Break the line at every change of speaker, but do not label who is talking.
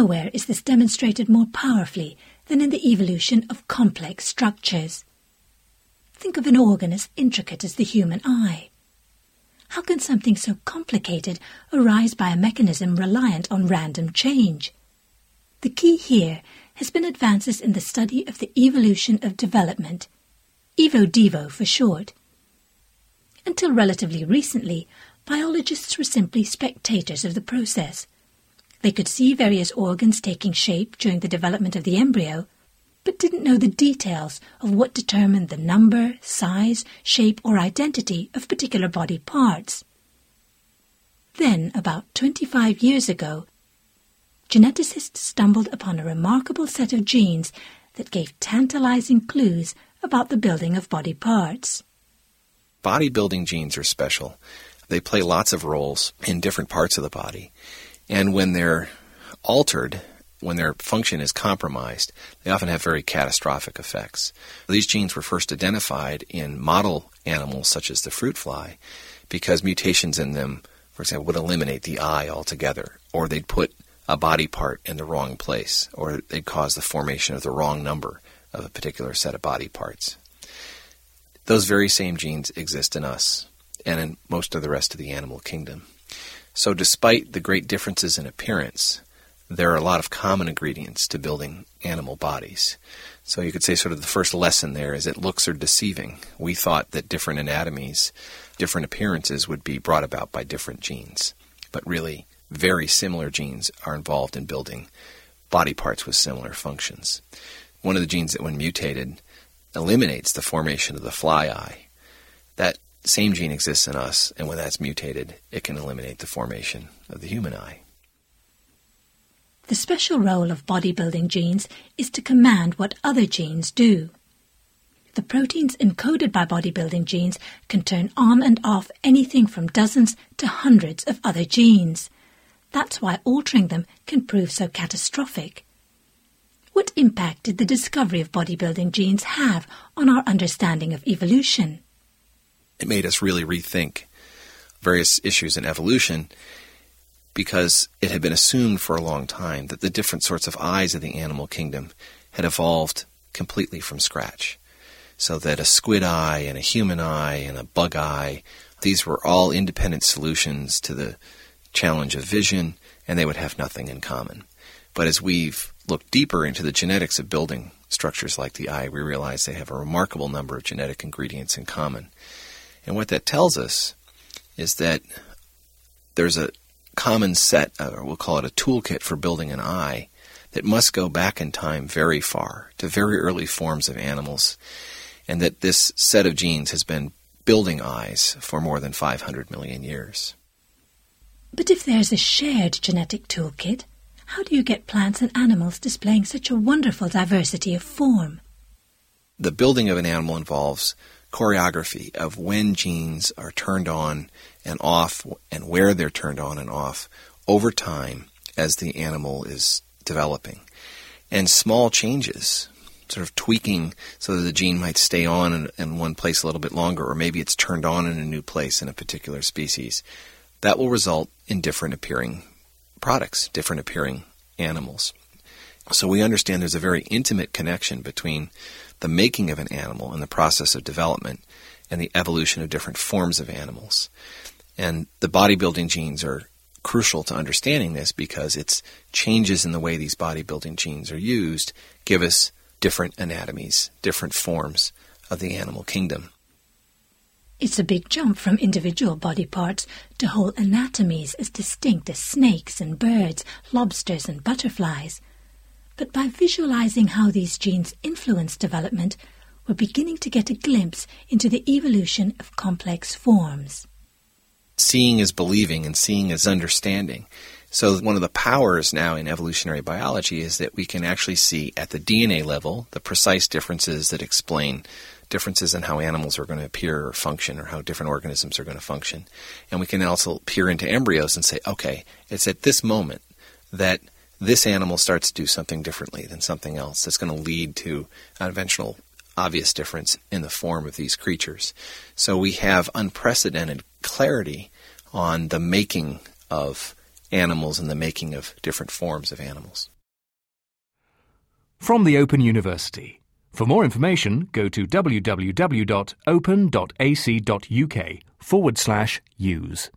nowhere is this demonstrated more powerfully than in the evolution of complex structures. Think of an organ as intricate as the human eye. How can something so complicated arise by a mechanism reliant on random change? The key here has been advances in the study of the evolution of development, EVO-DEVO for short. Until relatively recently, biologists were simply spectators of the process. They could see various organs taking shape during the development of the embryo, but didn't know the details of what determined the number, size, shape, or identity of particular body parts. Then, about 25 years ago, geneticists stumbled upon a remarkable set of genes that gave tantalizing clues about the building of body parts.
Bodybuilding genes are special. They play lots of roles in different parts of the body. And when they're altered, when their function is compromised, they often have very catastrophic effects. These genes were first identified in model animals such as the fruit fly because mutations in them, for example, would eliminate the eye altogether, or they'd put a body part in the wrong place, or they'd cause the formation of the wrong number of a particular set of body parts. Those very same genes exist in us and in most of the rest of the animal kingdom. So, despite the great differences in appearance, there are a lot of common ingredients to building animal bodies. So you could say sort of the first lesson there is that looks are deceiving. We thought that different anatomies, different appearances would be brought about by different genes. But really, very similar genes are involved in building body parts with similar functions. One of the genes that, when mutated, eliminates the formation of the fly eye. That same gene exists in us, and when that's mutated, it can eliminate the formation of the human eye.
The special role of bodybuilding genes is to command what other genes do. The proteins encoded by bodybuilding genes can turn on and off anything from dozens to hundreds of other genes. That's why altering them can prove so catastrophic. What impact did the discovery of bodybuilding genes have on our understanding of evolution?
It made us really rethink various issues in evolution because it had been assumed for a long time that the different sorts of eyes of the animal kingdom had evolved completely from scratch. So that a squid eye and a human eye and a bug eye, these were all independent solutions to the challenge of vision, and they would have nothing in common. But as we've looked deeper into the genetics of building structures like the eye, we realize they have a remarkable number of genetic ingredients in common. And what that tells us is that there's a common set, uh, or we'll call it a toolkit for building an eye, that must go back in time very far to very early forms of animals, and that this set of genes has been building eyes for more than 500 million years.
But if there's a shared genetic toolkit, how do you get plants and animals displaying such a wonderful diversity of form?
The building of an animal involves choreography of when genes are turned on and off and where they're turned on and off over time as the animal is developing. And small changes, sort of tweaking so that the gene might stay on in, in, one place a little bit longer, or maybe it's turned on in a new place in a particular species, that will result in different appearing products, different appearing animals. So we understand there's a very intimate connection between the making of an animal and the process of development and the evolution of different forms of animals. And the bodybuilding genes are crucial to understanding this because it's changes in the way these bodybuilding genes are used give us different anatomies, different forms of the animal kingdom.
It's a big jump from individual body parts to whole anatomies as distinct as snakes and birds, lobsters and butterflies. But by visualizing how these genes influence development, we're beginning to get a glimpse into the evolution of complex forms.
Seeing is believing, and seeing is understanding. So, one of the powers now in evolutionary biology is that we can actually see at the DNA level the precise differences that explain differences in how animals are going to appear or function or how different organisms are going to function. And we can also peer into embryos and say, okay, it's at this moment that this animal starts to do something differently than something else that's going to lead to an eventual obvious difference in the form of these creatures. So we have unprecedented clarity on the making of animals and the making of different forms of animals.
From the Open University. For more information, go to www.open.ac.uk forward slash use.